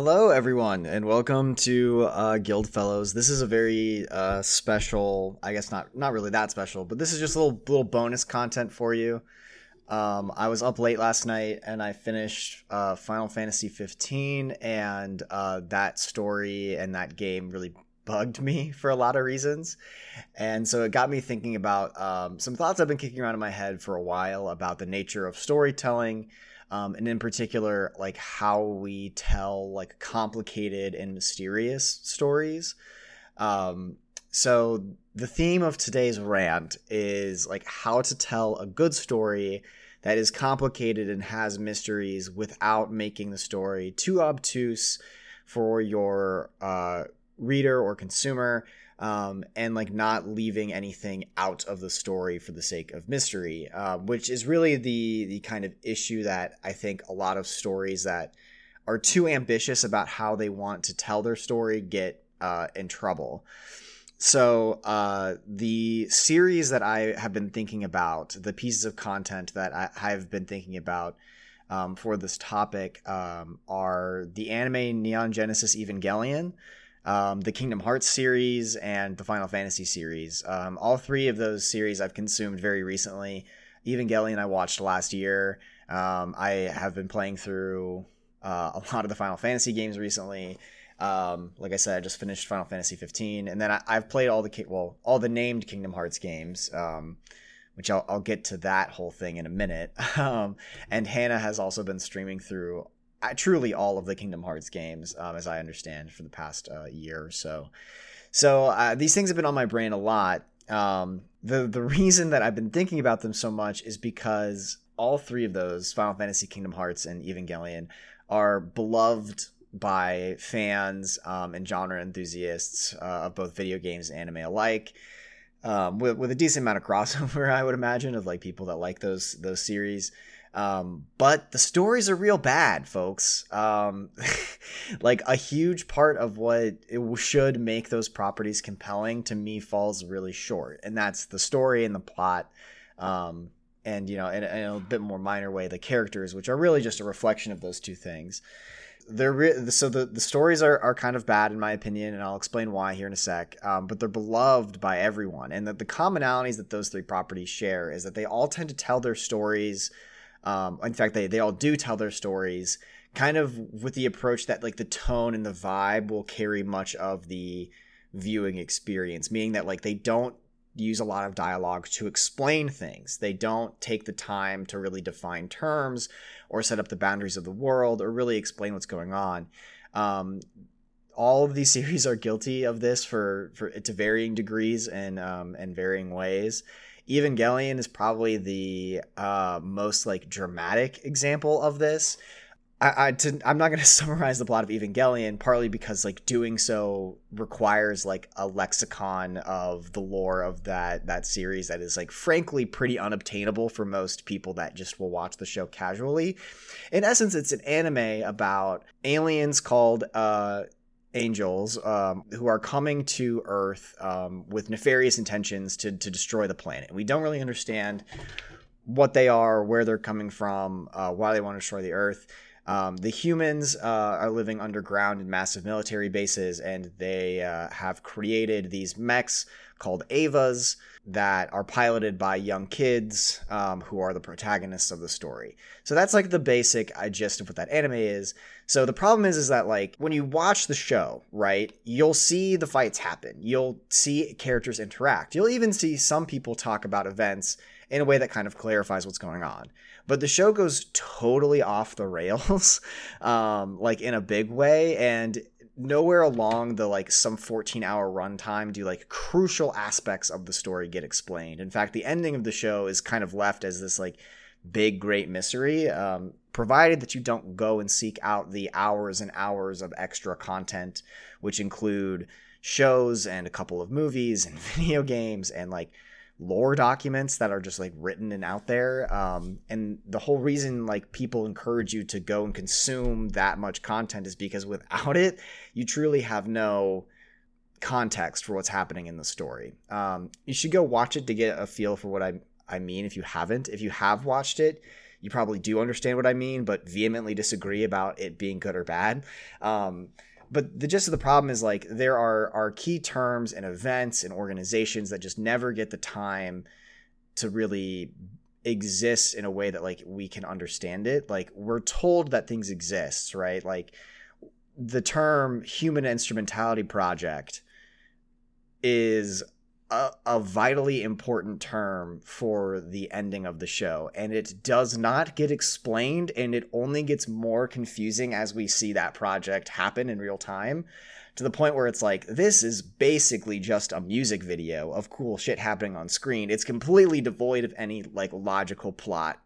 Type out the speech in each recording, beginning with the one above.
Hello, everyone, and welcome to uh, Guild Fellows. This is a very uh, special, I guess not not really that special, but this is just a little little bonus content for you. Um, I was up late last night and I finished uh, Final Fantasy 15, and uh, that story and that game really bugged me for a lot of reasons. And so it got me thinking about um, some thoughts I've been kicking around in my head for a while about the nature of storytelling um, and in particular like how we tell like complicated and mysterious stories. Um, so the theme of today's rant is like how to tell a good story that is complicated and has mysteries without making the story too obtuse for your uh, reader or consumer um, and like not leaving anything out of the story for the sake of mystery, uh, which is really the the kind of issue that I think a lot of stories that are too ambitious about how they want to tell their story get uh, in trouble. So uh, the series that I have been thinking about, the pieces of content that I have been thinking about. Um, for this topic um, are the anime Neon Genesis Evangelion, um, the Kingdom Hearts series and the Final Fantasy series. Um, all three of those series I've consumed very recently. Evangelion I watched last year. Um, I have been playing through uh, a lot of the Final Fantasy games recently. Um, like I said, I just finished Final Fantasy 15, and then I, have played all the well, all the named Kingdom Hearts games, um, which I'll, I'll, get to that whole thing in a minute. Um, and Hannah has also been streaming through truly all of the Kingdom Hearts games, um, as I understand, for the past uh, year or so. So uh, these things have been on my brain a lot. Um, the the reason that I've been thinking about them so much is because all three of those, Final Fantasy, Kingdom Hearts, and Evangelion, are beloved by fans um, and genre enthusiasts uh, of both video games and anime alike. Um, with, with a decent amount of crossover, I would imagine, of like people that like those those series. Um, but the stories are real bad, folks. Um, like a huge part of what it should make those properties compelling to me falls really short, and that's the story and the plot. Um, and you know, in, in, a bit more minor way, the characters, which are really just a reflection of those two things. They're re- so the, the stories are, are kind of bad in my opinion, and I'll explain why here in a sec. Um, but they're beloved by everyone, and that the commonalities that those three properties share is that they all tend to tell their stories um, in fact, they they all do tell their stories kind of with the approach that like the tone and the vibe will carry much of the viewing experience, meaning that like they don't use a lot of dialogue to explain things. They don't take the time to really define terms or set up the boundaries of the world or really explain what's going on. Um, all of these series are guilty of this for, for to varying degrees and um, and varying ways. Evangelion is probably the uh, most like dramatic example of this. I, I to, I'm not going to summarize the plot of Evangelion, partly because like doing so requires like a lexicon of the lore of that that series that is like frankly pretty unobtainable for most people that just will watch the show casually. In essence, it's an anime about aliens called uh, angels um, who are coming to Earth um, with nefarious intentions to to destroy the planet. We don't really understand what they are, where they're coming from, uh, why they want to destroy the Earth um, the humans uh, are living underground in massive military bases, and they uh, have created these mechs called Evas that are piloted by young kids um, who are the protagonists of the story. So that's like the basic uh, gist of what that anime is. So the problem is, is that like when you watch the show, right, you'll see the fights happen. You'll see characters interact. You'll even see some people talk about events in a way that kind of clarifies what's going on but the show goes totally off the rails um, like in a big way and nowhere along the like some 14 hour runtime do like crucial aspects of the story get explained. In fact the ending of the show is kind of left as this like big great mystery um, provided that you don't go and seek out the hours and hours of extra content which include shows and a couple of movies and video games and like lore documents that are just like written and out there um, and the whole reason like people encourage you to go and consume that much content is because without it you truly have no context for what's happening in the story. Um, you should go watch it to get a feel for what i i mean if you haven't. If you have watched it you probably do understand what i mean but vehemently disagree about it being good or bad. Um, but the gist of the problem is like there are are key terms and events and organizations that just never get the time to really exist in a way that like we can understand it. Like we're told that things exist right? Like the term human instrumentality project is a, a, vitally important term for the ending of the show and it does not get explained and it only gets more confusing as we see that project happen in real time to the point where it's like this is basically just a music video of cool shit happening on screen. It's completely devoid of any like logical plot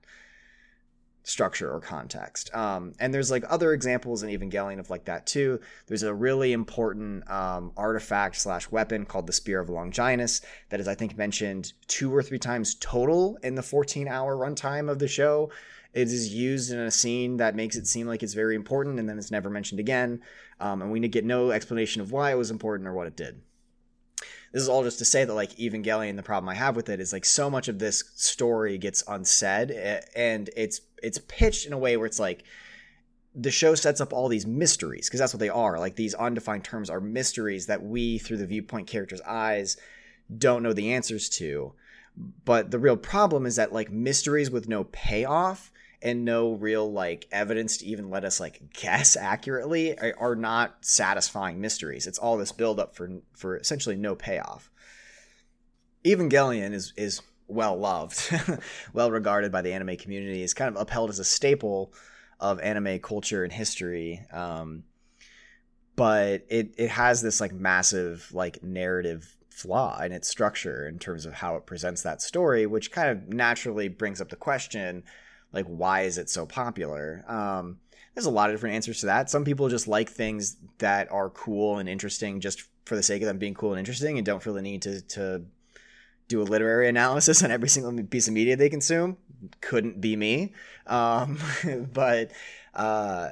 structure or context. Um, and there's like other examples in Evangelion of like that too. There's a really important um, artifact slash weapon called the Spear of Longinus that is, I think, mentioned two or three times total in the 14 hour runtime of the show. It is used in a scene that makes it seem like it's very important, and then it's never mentioned again. Um, and we get no explanation of why it was important or what it did this is all just to say that like Evangelion, the problem I have with it is like so much of this story gets unsaid, and it's it's pitched in a way where it's like the show sets up all these mysteries because that's what they are. Like these undefined terms are mysteries that we, through the viewpoint character's eyes, don't know the answers to. But the real problem is that like mysteries with no payoff and no real like evidence to even let us like guess accurately are, not satisfying mysteries. It's all this build up for for essentially no payoff. Evangelion is is well loved, well regarded by the anime community. Is kind of upheld as a staple of anime culture and history. Um, but it it has this like massive like narrative flaw in its structure in terms of how it presents that story, which kind of naturally brings up the question like why is it so popular? Um, there's a lot of different answers to that. Some people just like things that are cool and interesting just for the sake of them being cool and interesting and don't feel the need to to do a literary analysis on every single piece of media they consume. Couldn't be me. Um, but uh,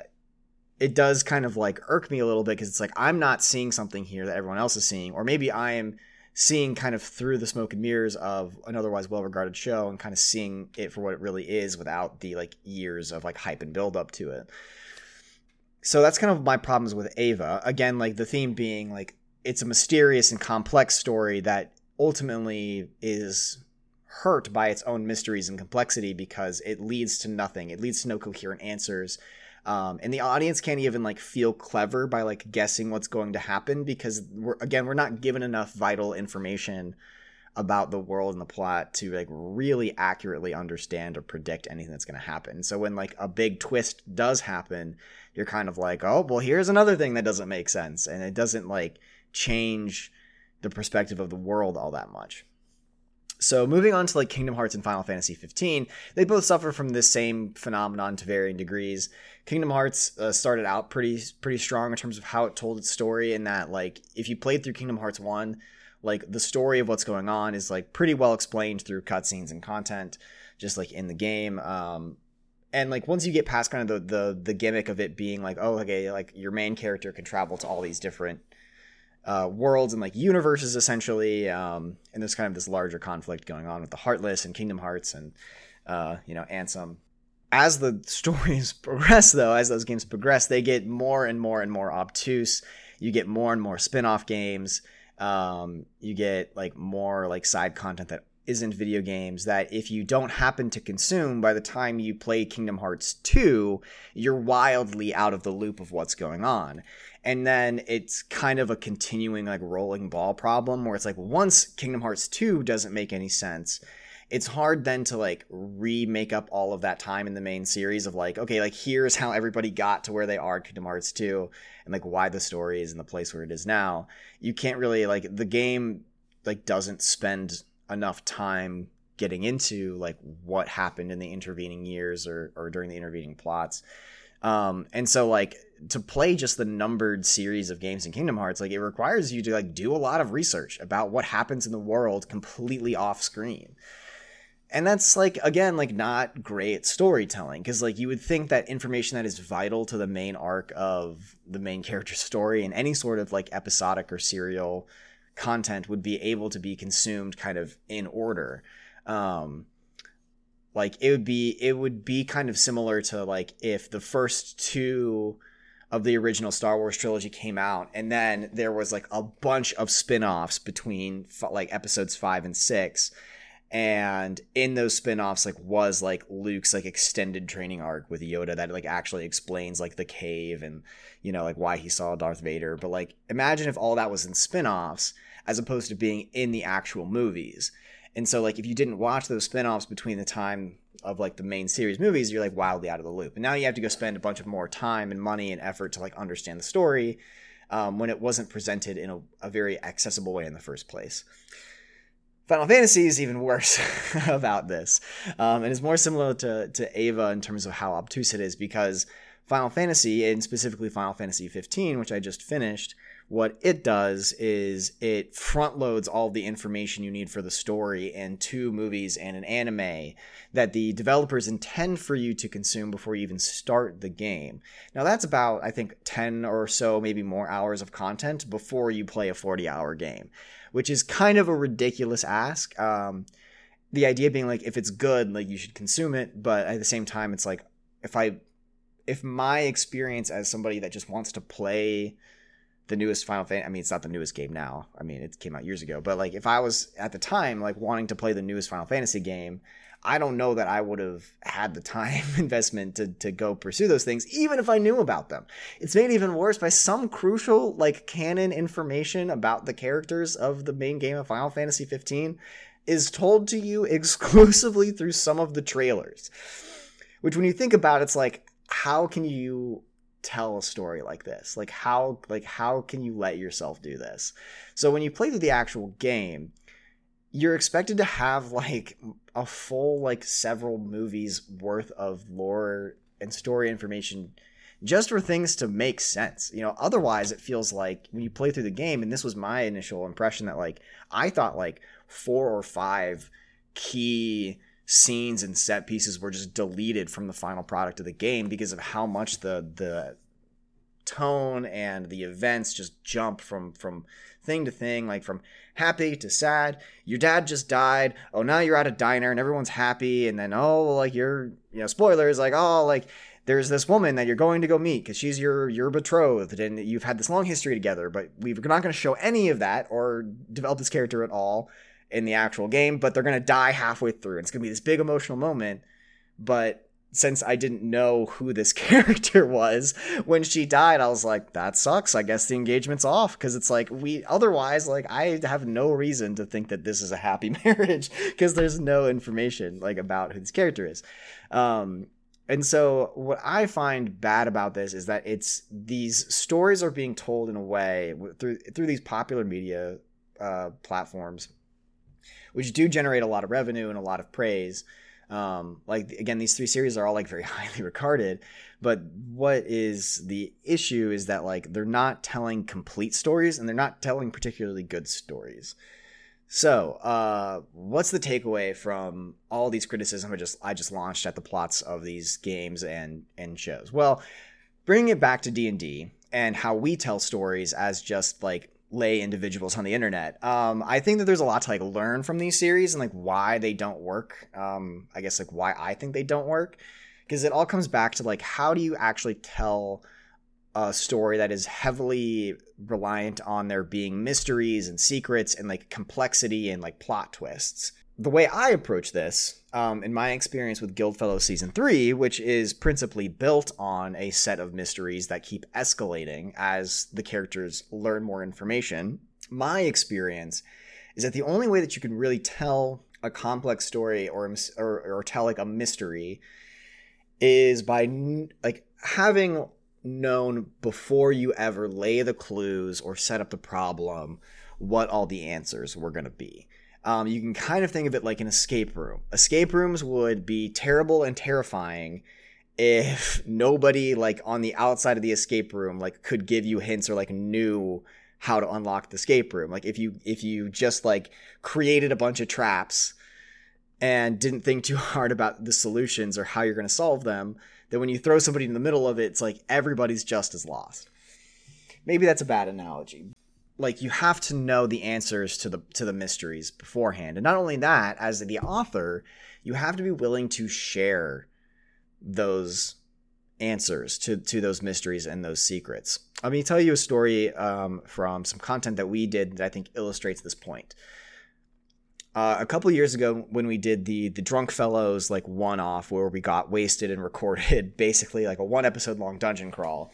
it does kind of like irk me a little bit because it's like i'm not seeing something here that everyone else is seeing or maybe i am seeing kind of through the smoke and mirrors of an otherwise well regarded show and kind of seeing it for what it really is without the like years of like hype and build up to it. So that's kind of my problems with Eva. Again, like the theme being like it's a mysterious and complex story that ultimately is hurt by its own mysteries and complexity because it leads to nothing. It leads to no coherent answers um, and the audience can't even like feel clever by like guessing what's going to happen because we're again we're not given enough vital information about the world and the plot to like really accurately understand or predict anything that's going to happen. So when like a big twist does happen, you're kind of like, "Oh, well here's another thing that doesn't make sense." And it doesn't like change the perspective of the world all that much. So moving on to like Kingdom Hearts and Final Fantasy 15, they both suffer from this same phenomenon to varying degrees. Kingdom Hearts uh, started out pretty pretty strong in terms of how it told its story in that like if you played through Kingdom Hearts 1, like the story of what's going on is like pretty well explained through cutscenes and content just like in the game. Um and like once you get past kind of the the the gimmick of it being like oh okay like your main character can travel to all these different uh, worlds and like universes essentially um, and there's kind of this larger conflict going on with the heartless and kingdom hearts and uh, you know ansem as the stories progress though as those games progress they get more and more and more obtuse. You get more and more spin-off games. Um, you get like more like side content that isn't video games that if you don't happen to consume by the time you play Kingdom Hearts 2, you're wildly out of the loop of what's going on. And then it's kind of a continuing like rolling ball problem where it's like once Kingdom Hearts 2 doesn't make any sense it's hard then to like remake up all of that time in the main series of like okay like here's how everybody got to where they are in Kingdom Hearts 2 and like why the story is in the place where it is now. You can't really like the game like doesn't spend enough time getting into like what happened in the intervening years or or during the intervening plots um, and so like to play just the numbered series of games in Kingdom Hearts, like it requires you to like do a lot of research about what happens in the world completely off screen. And that's like again like not great storytelling because like you would think that information that is vital to the main arc of the main character's story and any sort of like episodic or serial content would be able to be consumed kind of in order. Um, like it would be it would be kind of similar to like if the first two of the original Star Wars trilogy came out and then there was like a bunch of spin-offs between like episodes 5 and 6 and in those spin-offs like was like Luke's like extended training arc with Yoda that like actually explains like the cave and you know like why he saw Darth Vader but like imagine if all that was in spin-offs as opposed to being in the actual movies and so like if you didn't watch those spin-offs between the time of like the main series movies, you're like wildly out of the loop. And now you have to go spend a bunch of more time and money and effort to like understand the story um, when it wasn't presented in a, a very accessible way in the first place. Final Fantasy is even worse about this, um, and is more similar to to Eva in terms of how obtuse it is because Final Fantasy and specifically Final Fantasy 15, which I just finished, what it does is it front loads all the information you need for the story in two movies and an anime that the developers intend for you to consume before you even start the game. Now that's about I think 10 or so maybe more hours of content before you play a 40 hour game, which is kind of a ridiculous ask. Um, the idea being like if it's good like you should consume it, but at the same time it's like if I if my experience as somebody that just wants to play the newest Final Fantasy. I mean, it's not the newest game now. I mean, it came out years ago. But like, if I was at the time like wanting to play the newest Final Fantasy game, I don't know that I would have had the time investment to to go pursue those things, even if I knew about them. It's made even worse by some crucial like canon information about the characters of the main game of Final Fantasy 15 is told to you exclusively through some of the trailers. Which, when you think about, it, it's like, how can you tell a story like this? Like how like how can you let yourself do this? So when you play through the actual game you're expected to have like a full like several movies worth of lore and story information just for things to make sense. You know otherwise it feels like when you play through the game and this was my initial impression that like i thought like four or five key scenes and set pieces were just deleted from the final product of the game because of how much the the tone and the events just jump from from thing to thing like from happy to sad. Your dad just died. Oh now you're at a diner and everyone's happy. And then oh like you're you know spoilers like oh like there's this woman that you're going to go meet because she's your your betrothed and you've had this long history together but we're not going to show any of that or develop this character at all in the actual game, but they're to die halfway through. And it's to be this big emotional moment. But since I didn't know who this character was when she died, I was like, that sucks. I guess the engagement's off because it's like we otherwise like I have no reason to think that this is a happy marriage because there's no information like about who this character is. Um, and so what I find bad about this is that it's these stories are being told in a way through through these popular media uh, platforms which do generate a lot of revenue and a lot of praise. Um, like again, these three series are all like very highly regarded, but what is the issue is that like they're not telling complete stories and they're not telling particularly good stories. So, uh, what's the takeaway from all these criticism I just I just launched at the plots of these games and and shows? Well, bringing it back to D and D and how we tell stories as just like lay individuals on the internet. Um, I think that there's a lot to like learn from these series and like why they don't work. Um, I guess like why I think they don't work because it all comes back to like how do you actually tell a story that is heavily reliant on there being mysteries and secrets and like complexity and like plot twists. The way I approach this, um, in my experience with Guildfellows Season 3, which is principally built on a set of mysteries that keep escalating as the characters learn more information, my experience is that the only way that you can really tell a complex story or, or, or tell like a mystery is by like having known before you ever lay the clues or set up the problem what all the answers were going to be. Um, you can kind of think of it like an escape room. Escape rooms would be terrible and terrifying if nobody like on the outside of the escape room like could give you hints or like knew how to unlock the escape room. Like if you if you just like created a bunch of traps and didn't think too hard about the solutions or how you're going to solve them, then when you throw somebody in the middle of it, it's like everybody's just as lost. Maybe that's a bad analogy. Like you have to know the answers to the to the mysteries beforehand. And not only that, as the author, you have to be willing to share those answers to to those mysteries and those secrets. Let me tell you a story um, from some content that we did that I think illustrates this point. Uh, a couple years ago, when we did the the Drunk Fellows like one off, where we got wasted and recorded basically like a one episode long dungeon crawl.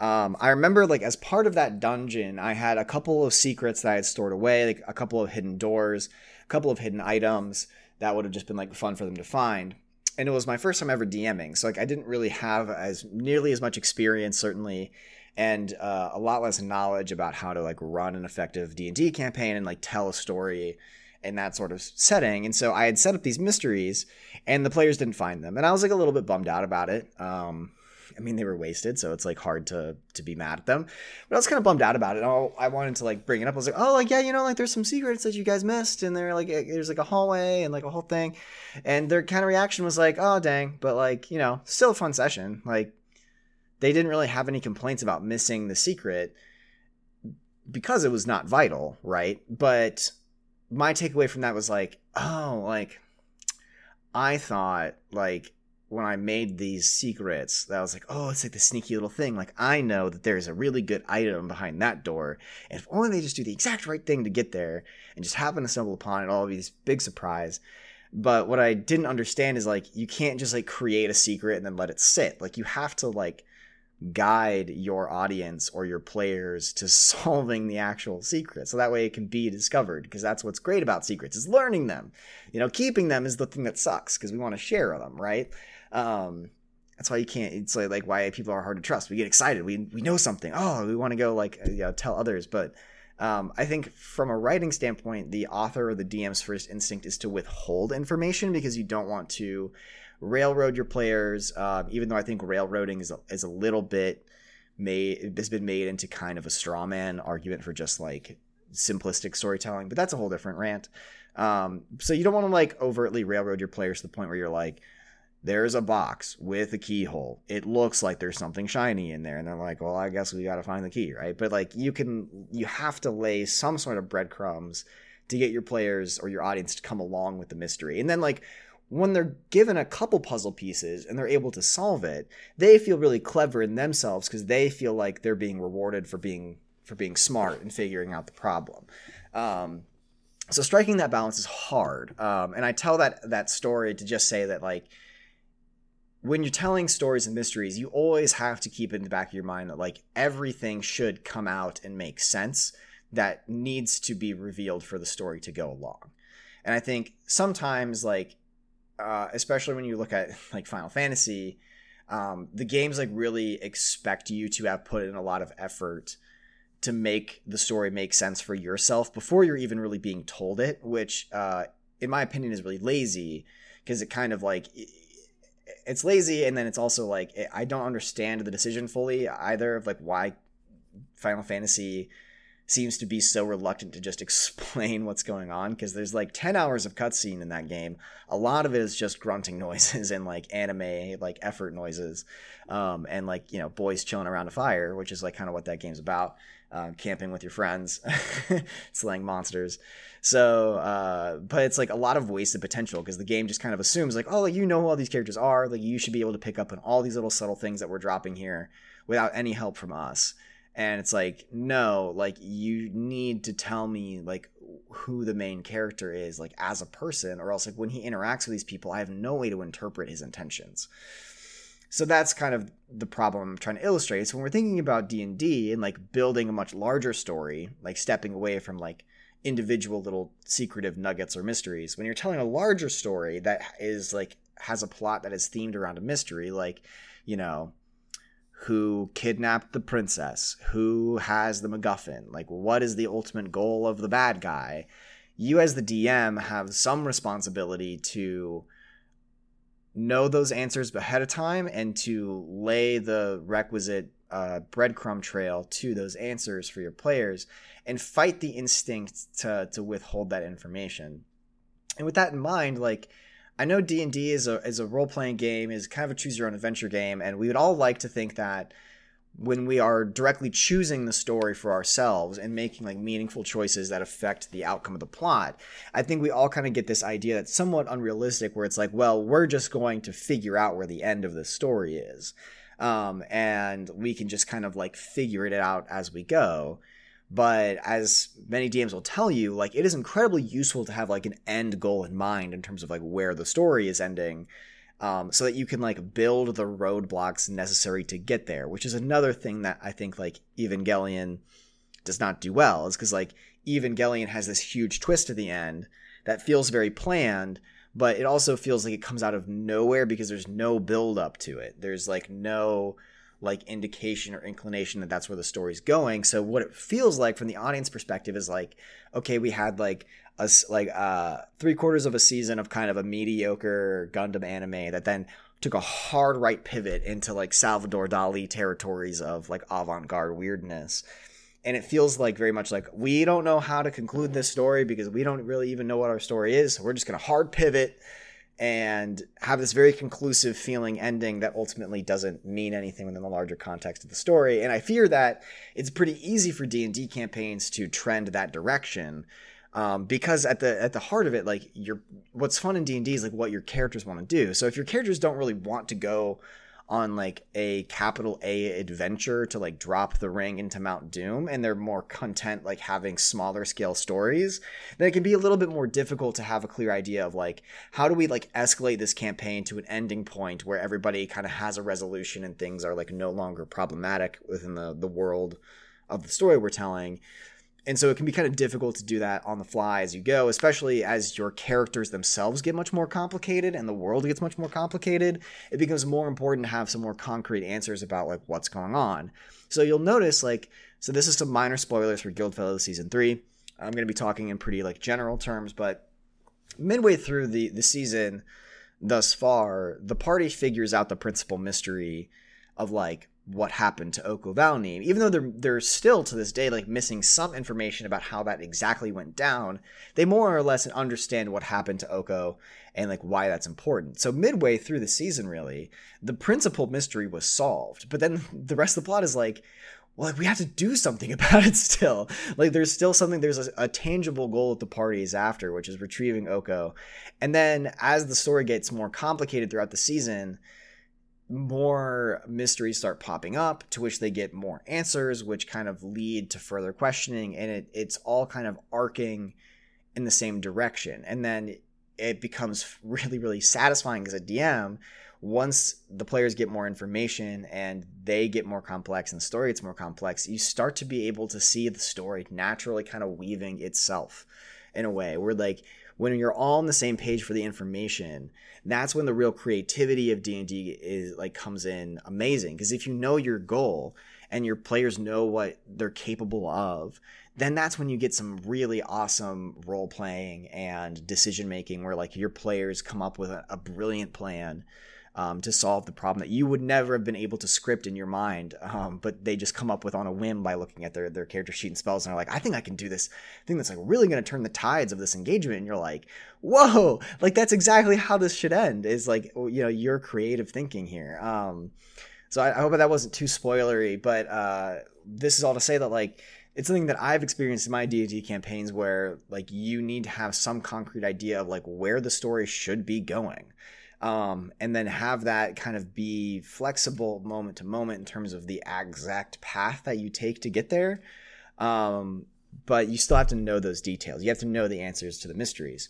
Um, I remember like as part of that dungeon, I had a couple of secrets that I had stored away, like a couple of hidden doors, a couple of hidden items that would have just been like fun for them to find. And it was my first time ever DMing, so like I didn't really have as nearly as much experience, certainly, and uh, a lot less knowledge about how to like run an effective D and D campaign and like tell a story in that sort of setting. And so I had set up these mysteries, and the players didn't find them, and I was like a little bit bummed out about it. Um, I mean, they were wasted, so it's like hard to to be mad at them. But I was kind of bummed out about it. Oh, I wanted to like bring it up. I was like, oh, like yeah, you know, like there's some secrets that you guys missed, and they're like eh, there's like a hallway and like a whole thing, and their kind of reaction was like, oh dang, but like you know, still a fun session. Like they didn't really have any complaints about missing the secret because it was not vital, right? But my takeaway from that was like, oh, like I thought like when I made these secrets that I was like, oh, it's like the sneaky little thing. Like I know that there's a really good item behind that door, and if only they just do the exact right thing to get there and just happen to stumble upon it, all of these big surprise. But what I didn't understand is like you can't just like create a secret and then let it sit. Like you have to like guide your audience or your players to solving the actual secret so that way it can be discovered because that's what's great about secrets is learning them you know keeping them is the thing that sucks because we want to share them right um, that's why you can't it's like, like why people are hard to trust we get excited we we know something oh we want to go like you know tell others but um, I think from a writing standpoint, the author or the DM's first instinct is to withhold information because you don't want to railroad your players. Um, even though I think railroading is a, is a little bit made has been made into kind of a straw man argument for just like simplistic storytelling, but that's a whole different rant. Um, so you don't want to like overtly railroad your players to the point where you're like, there's a box with a keyhole. It looks like there's something shiny in there. And they're like, well, I guess we got to find the key, right? But like, you can, you have to lay some sort of breadcrumbs to get your players or your audience to come along with the mystery. And then, like, when they're given a couple puzzle pieces and they're able to solve it, they feel really clever in themselves because they feel like they're being rewarded for being for being smart and figuring out the problem. Um, so striking that balance is hard, um, and I tell that that story to just say that like when you're telling stories and mysteries, you always have to keep in the back of your mind that like everything should come out and make sense that needs to be revealed for the story to go along. And I think sometimes like uh, especially when you look at like Final Fantasy, um, the games like really expect you to have put in a lot of effort to make the story make sense for yourself before you're even really being told it, which, uh, in my opinion, is really lazy because it kind of like it's lazy, and then it's also like I don't understand the decision fully either of like why Final Fantasy seems to be so reluctant to just explain what's going on because there's like 10 hours of cutscene in that game. A lot of it is just grunting noises and like anime, like effort noises, um, and like, you know, boys chilling around a fire, which is like kind of what that game's about. Uh, camping with your friends, slaying monsters. So, uh, but it's like a lot of wasted potential because the game just kind of assumes like, oh, you know who all these characters are. Like you should be able to pick up on all these little subtle things that we're dropping here without any help from us and it's like no like you need to tell me like who the main character is like as a person or else like when he interacts with these people i have no way to interpret his intentions so that's kind of the problem i'm trying to illustrate. So when we're thinking about d&d and like building a much larger story like stepping away from like individual little secretive nuggets or mysteries when you're telling a larger story that is like has a plot that is themed around a mystery like you know who kidnapped the princess, who has the MacGuffin, like what is the ultimate goal of the bad guy. You, as the DM, have some responsibility to know those answers ahead of time and to lay the requisite uh, breadcrumb trail to those answers for your players and fight the instinct to, to withhold that information. And with that in mind, like, I know D and D is a is a role playing game, is kind of a choose your own adventure game, and we would all like to think that when we are directly choosing the story for ourselves and making like meaningful choices that affect the outcome of the plot, I think we all kind of get this idea that's somewhat unrealistic, where it's like, well, we're just going to figure out where the end of the story is, um, and we can just kind of like figure it out as we go. But as many DMs will tell you, like it is incredibly useful to have like an end goal in mind in terms of like where the story is ending. Um, so that you can like build the roadblocks necessary to get there, which is another thing that I think like Evangelion does not do well, is because like Evangelion has this huge twist at the end that feels very planned, but it also feels like it comes out of nowhere because there's no build up to it. There's like no like indication or inclination that that's where the story's going. So what it feels like from the audience perspective is like, okay, we had like a like uh three quarters of a season of kind of a mediocre Gundam anime that then took a hard right pivot into like Salvador Dali territories of like avant-garde weirdness. And it feels like very much like we don't know how to conclude this story because we don't really even know what our story is. So we're just gonna hard pivot and have this very conclusive feeling ending that ultimately doesn't mean anything within the larger context of the story. And i fear that it's pretty easy for d&d campaigns to trend that direction um, because at the at the heart of it like your what's fun in d&d is like what your characters want to do. So if your characters don't really want to go on like a capital A adventure to like drop the ring into Mount Doom and they're more content like having smaller scale stories, then it can be a little bit more difficult to have a clear idea of like how do we like escalate this campaign to an ending point where everybody kind of has a resolution and things are like no longer problematic within the the world of the story we're telling and so it can be kind of difficult to do that on the fly as you go especially as your characters themselves get much more complicated and the world gets much more complicated it becomes more important to have some more concrete answers about like what's going on. So you'll notice like so this is some minor spoilers for guildfellows season 3 i'm going to be talking in pretty like general terms but midway through the the season thus far the party figures out the principal mystery of like what happened to Oko Valniem, even though they're they're still to this day like missing some information about how that exactly went down. They more or less understand what happened to Oko and like why that's important. So midway through the season, really, the principal mystery was solved, but then the rest of the plot is like. Well, like we have to do something about it still. Like there's still something. There's a, a tangible goal that the party is after, which is retrieving Oko. And then as the story gets more complicated throughout the season, more mysteries start popping up to which they get more answers which kind of lead to further questioning and it, it's all kind of arcing in the same direction. And then it becomes really really satisfying as a dm once the players get more information and they get more complex and the story gets more complex you start to be able to see the story naturally kind of weaving itself in a way where like when you're all on the same page for the information that's when the real creativity of d&d is like comes in amazing. Because if you know your goal and your players know what they're capable of, then that's when you get some really awesome role playing and decision making where like your players come up with a, a brilliant plan um, to solve the problem that you would never have been able to script in your mind, um, but they just come up with on a whim by looking at their their character sheet and spells, and they're like, I think I can do this thing that's like really going to turn the tides of this engagement. And you're like, whoa, like that's exactly how this should end. Is like you know your creative thinking here. Um, so I, I hope that wasn't too spoilery, but uh, this is all to say that like it's something that I've experienced in my D&D campaigns where like you need to have some concrete idea of like where the story should be going um, and then have that kind of be flexible moment to moment in terms of the exact path that you take to get there. Um, but you still have to know those details. You have to know the answers to the mysteries.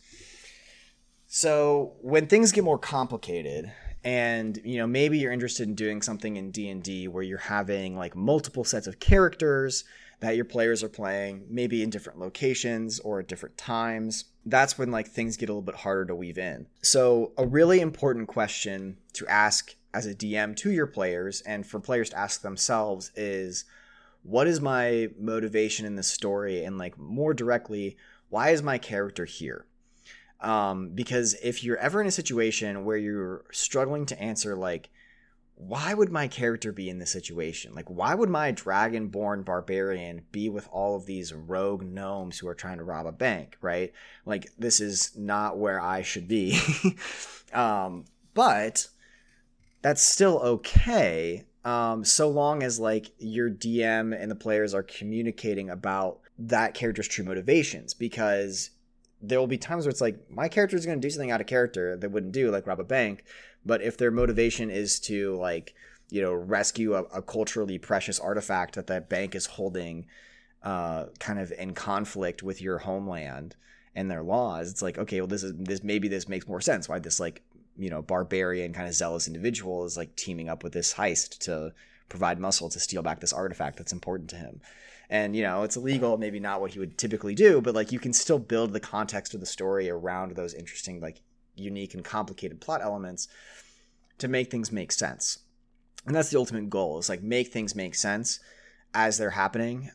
So when things get more complicated, and you know maybe you're interested in doing something in D&D where you're having like multiple sets of characters that your players are playing, maybe in different locations or at different times. That's when like things get a little bit harder to weave in. So, a really important question to ask as a DM to your players and for players to ask themselves is what is my motivation in this story and like more directly, why is my character here? Um, because if you're ever in a situation where you're struggling to answer like why would my character be in this situation? Like, why would my dragon-born barbarian be with all of these rogue gnomes who are trying to rob a bank? Right? Like, this is not where I should be. um, but that's still okay, um, so long as like your DM and the players are communicating about that character's true motivations, because there will be times where it's like my character is going to do something out of character they wouldn't do, like rob a bank but if their motivation is to like you know rescue a, a culturally precious artifact that that bank is holding uh, kind of in conflict with your homeland and their laws it's like okay well this is this maybe this makes more sense why this like you know barbarian kind of zealous individual is like teaming up with this heist to provide muscle to steal back this artifact that's important to him and you know it's illegal maybe not what he would typically do but like you can still build the context of the story around those interesting like unique and complicated plot elements to make things make sense. And that's the ultimate goal is like make things make sense as they're happening.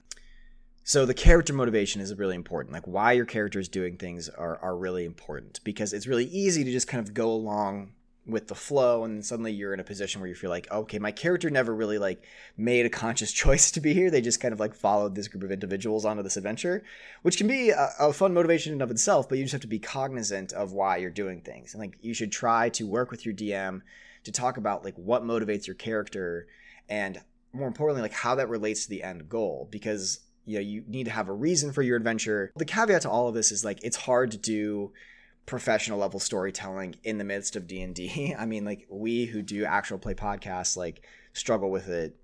So the character motivation is really important. Like why your character is doing things are, are really important because it's really easy to just kind of go along with the flow and suddenly you're in a position where you feel like okay my character never really like made a conscious choice to be here. They just kind of like followed this group of individuals onto this adventure which can be a, a, fun motivation in of itself but you just have to be cognizant of why you're doing things. And like you should try to work with your dm to talk about like what motivates your character and more importantly like how that relates to the end goal because you know you need to have a reason for your adventure. The caveat to all of this is like it's hard to do professional level storytelling in the midst of D&D. I mean, like we who do actual play podcasts like struggle with it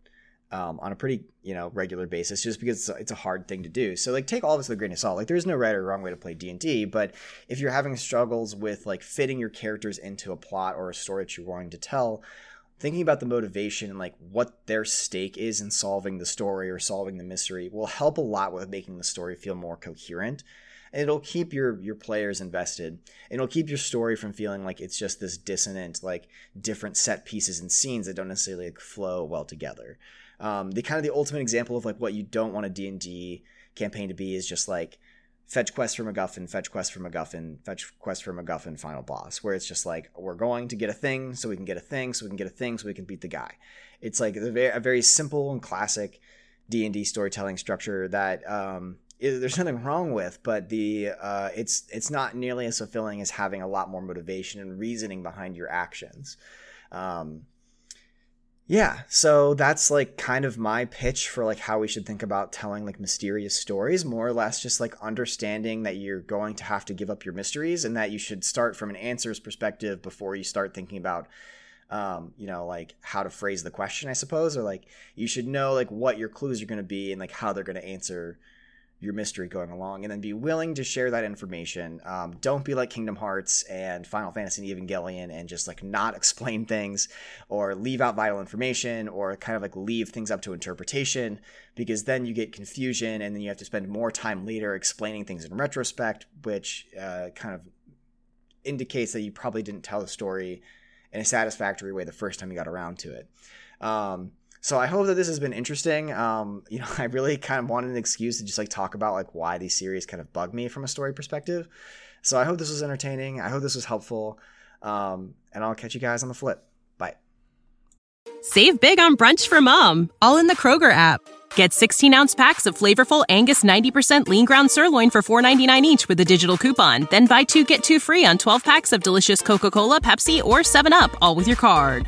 um, on a pretty, you know, regular basis just because it's a, hard thing to do. So like take all this with a grain of salt. Like there's no right or wrong way to play D&D, but if you're having struggles with like fitting your characters into a plot or a story that you're wanting to tell, thinking about the motivation and like what their stake is in solving the story or solving the mystery will help a lot with making the story feel more coherent and it'll keep your your players invested. It'll keep your story from feeling like it's just this dissonant, like different set pieces and scenes that don't necessarily like, flow well together. Um, the kind of the ultimate example of like what you don't want a D and D campaign to be is just like fetch quest for MacGuffin, fetch quest for MacGuffin, fetch quest for MacGuffin, final boss, where it's just like we're going to get a thing so we can get a thing so we can get a thing so we can beat the guy. It's like a very, simple and classic D and D storytelling structure that um, there's nothing wrong with, but the uh, it's it's not nearly as fulfilling as having a lot more motivation and reasoning behind your actions. Um, yeah, so that's like kind of my pitch for like how we should think about telling like mysterious stories, more or less just like understanding that you're going to have to give up your mysteries and that you should start from an answers perspective before you start thinking about um, you know, like how to phrase the question, I suppose, or like you should know like what your clues are going to be and like how they're going to answer your mystery going along and then be willing to share that information. Um, don't be like Kingdom Hearts and Final Fantasy and Evangelion and just like not explain things or leave out vital information or kind of like leave things up to interpretation because then you get confusion and then you have to spend more time later explaining things in retrospect, which uh, kind of indicates that you probably didn't tell the story in a satisfactory way the first time you got around to it. Um, So I hope that this has been interesting. Um, you know, I really kind of wanted an excuse to just like talk about like why these series kind of bug me from a story perspective. So I hope this was entertaining. I hope this was helpful. Um, and I'll catch you guys on the flip. Bye. Save big on brunch for mom, all in the Kroger app. Get 16 ounce packs of flavorful Angus 90% lean ground sirloin for $4.99 each with a digital coupon. Then buy two get two free on 12 packs of delicious Coca Cola, Pepsi, or 7UP, all with your card.